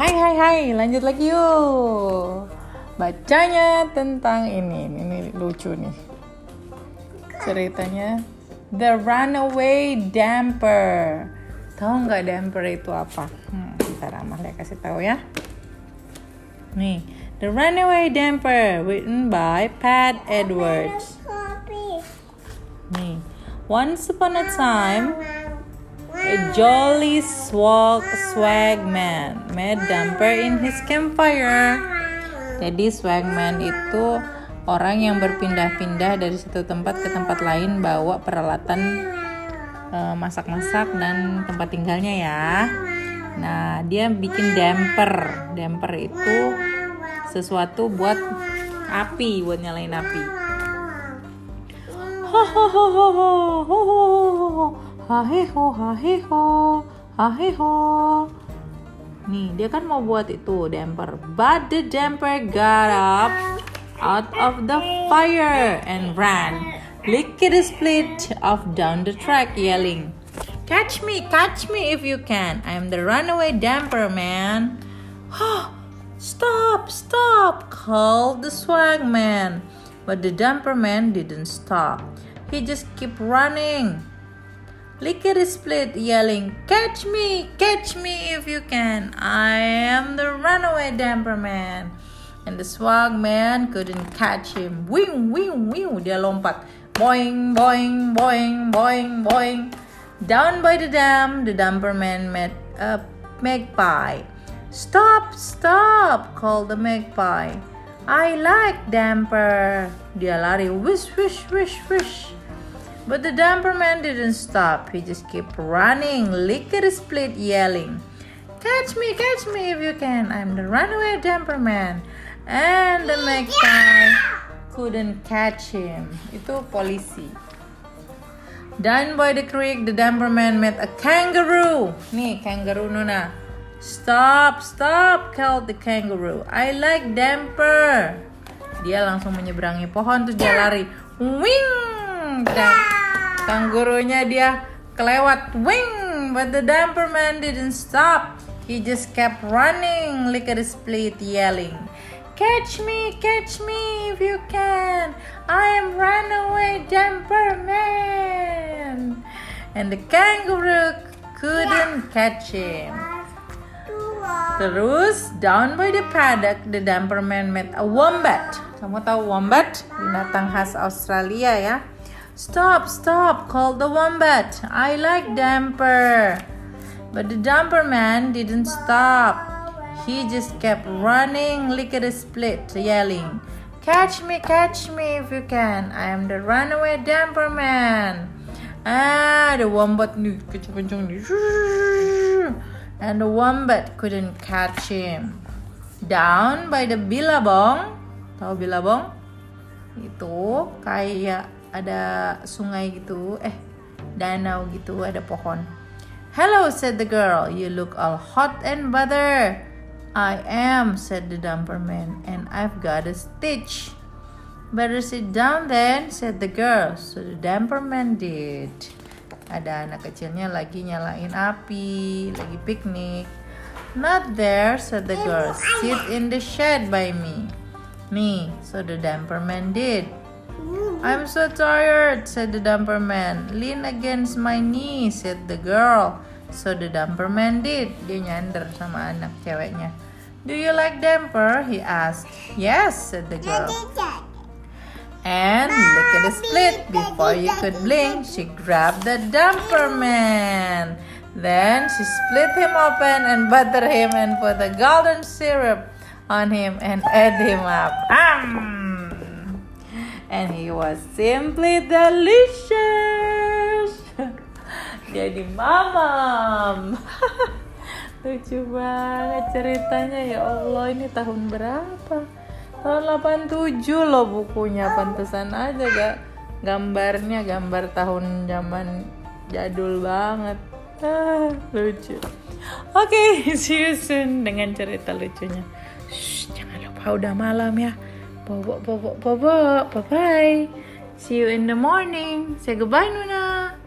Hai hai hai, lanjut lagi yuk. Bacanya tentang ini, ini, ini lucu nih. Ceritanya The Runaway Damper. Tahu nggak damper itu apa? Hmm, ntar Amalia kasih tahu ya. Nih, The Runaway Damper, written by Pat Edwards. Nih, once upon a time, A jolly swag, swag man made damper in his campfire. Jadi swagman itu orang yang berpindah-pindah dari satu tempat ke tempat lain bawa peralatan uh, masak-masak dan tempat tinggalnya ya. Nah, dia bikin damper. Damper itu sesuatu buat api, buat nyalain api. Ho ho ho ho ho ho ho haheho haheho haheho. Nih dia kan mau buat itu damper. But the damper got up out of the fire and ran. Lickety split off down the track yelling catch me catch me if you can. I'm the runaway damper man. Stop stop. Called the swag man. But the damper man didn't stop. He just kept running Lickety Split yelling, Catch me, catch me if you can. I am the runaway damper man. And the swag man couldn't catch him. Wing, wing, wing. Dia lompat. Boing, boing, boing, boing, boing. Down by the dam, the damper man met a magpie. Stop, stop, called the magpie. I like damper. Dia lari, wish, wish, wish, wish. But the damper man didn't stop. He just kept running, lickety split, yelling, Catch me, catch me if you can. I'm the runaway damper man. And the magpie couldn't catch him. Itu polisi. Down by the creek, the damper man met a kangaroo. Nih, kangaroo Nuna. Stop, stop, called the kangaroo. I like damper. Dia langsung menyeberangi pohon terus dia lari. Wing! Dan Kangurunya dia kelewat wing, but the damper man didn't stop. He just kept running, lickety split, yelling, Catch me, catch me if you can. I am runaway damper man. And the kangaroo couldn't catch him. Terus, down by the paddock, the damper man met a wombat. Kamu tahu wombat? Binatang khas Australia ya. Stop, stop, called the wombat. I like damper. But the damper man didn't stop. He just kept running lickety split, yelling, Catch me, catch me if you can. I am the runaway damper man. Ah, the wombat nih. And the wombat couldn't catch him. Down by the billabong. Tahu billabong? Itu kayak ada sungai gitu eh danau gitu ada pohon. Hello said the girl you look all hot and butter. I am said the dumper man and I've got a stitch. Better sit down then said the girl. So the damper man did. Ada anak kecilnya lagi nyalain api lagi piknik. Not there said the girl. Sit in the shed by me. Nih so the damper man did I'm so tired, said the dumper man. Lean against my knee, said the girl. So the dumper man did. Dia nyander sama anak ceweknya. Do you like damper? He asked. Yes, said the girl. And look at the split. Before you could blink, she grabbed the dumper man. Then she split him open and butter him and put the golden syrup on him and ate him up. And he was simply delicious. Jadi mamam. Lucu banget ceritanya ya Allah ini tahun berapa? Tahun 87 loh bukunya pantesan aja gak gambarnya gambar tahun zaman jadul banget. Ah, lucu. Oke, okay, see you soon dengan cerita lucunya. Shh, jangan lupa udah malam ya. Bye bye. See you in the morning. Say goodbye, Nuna.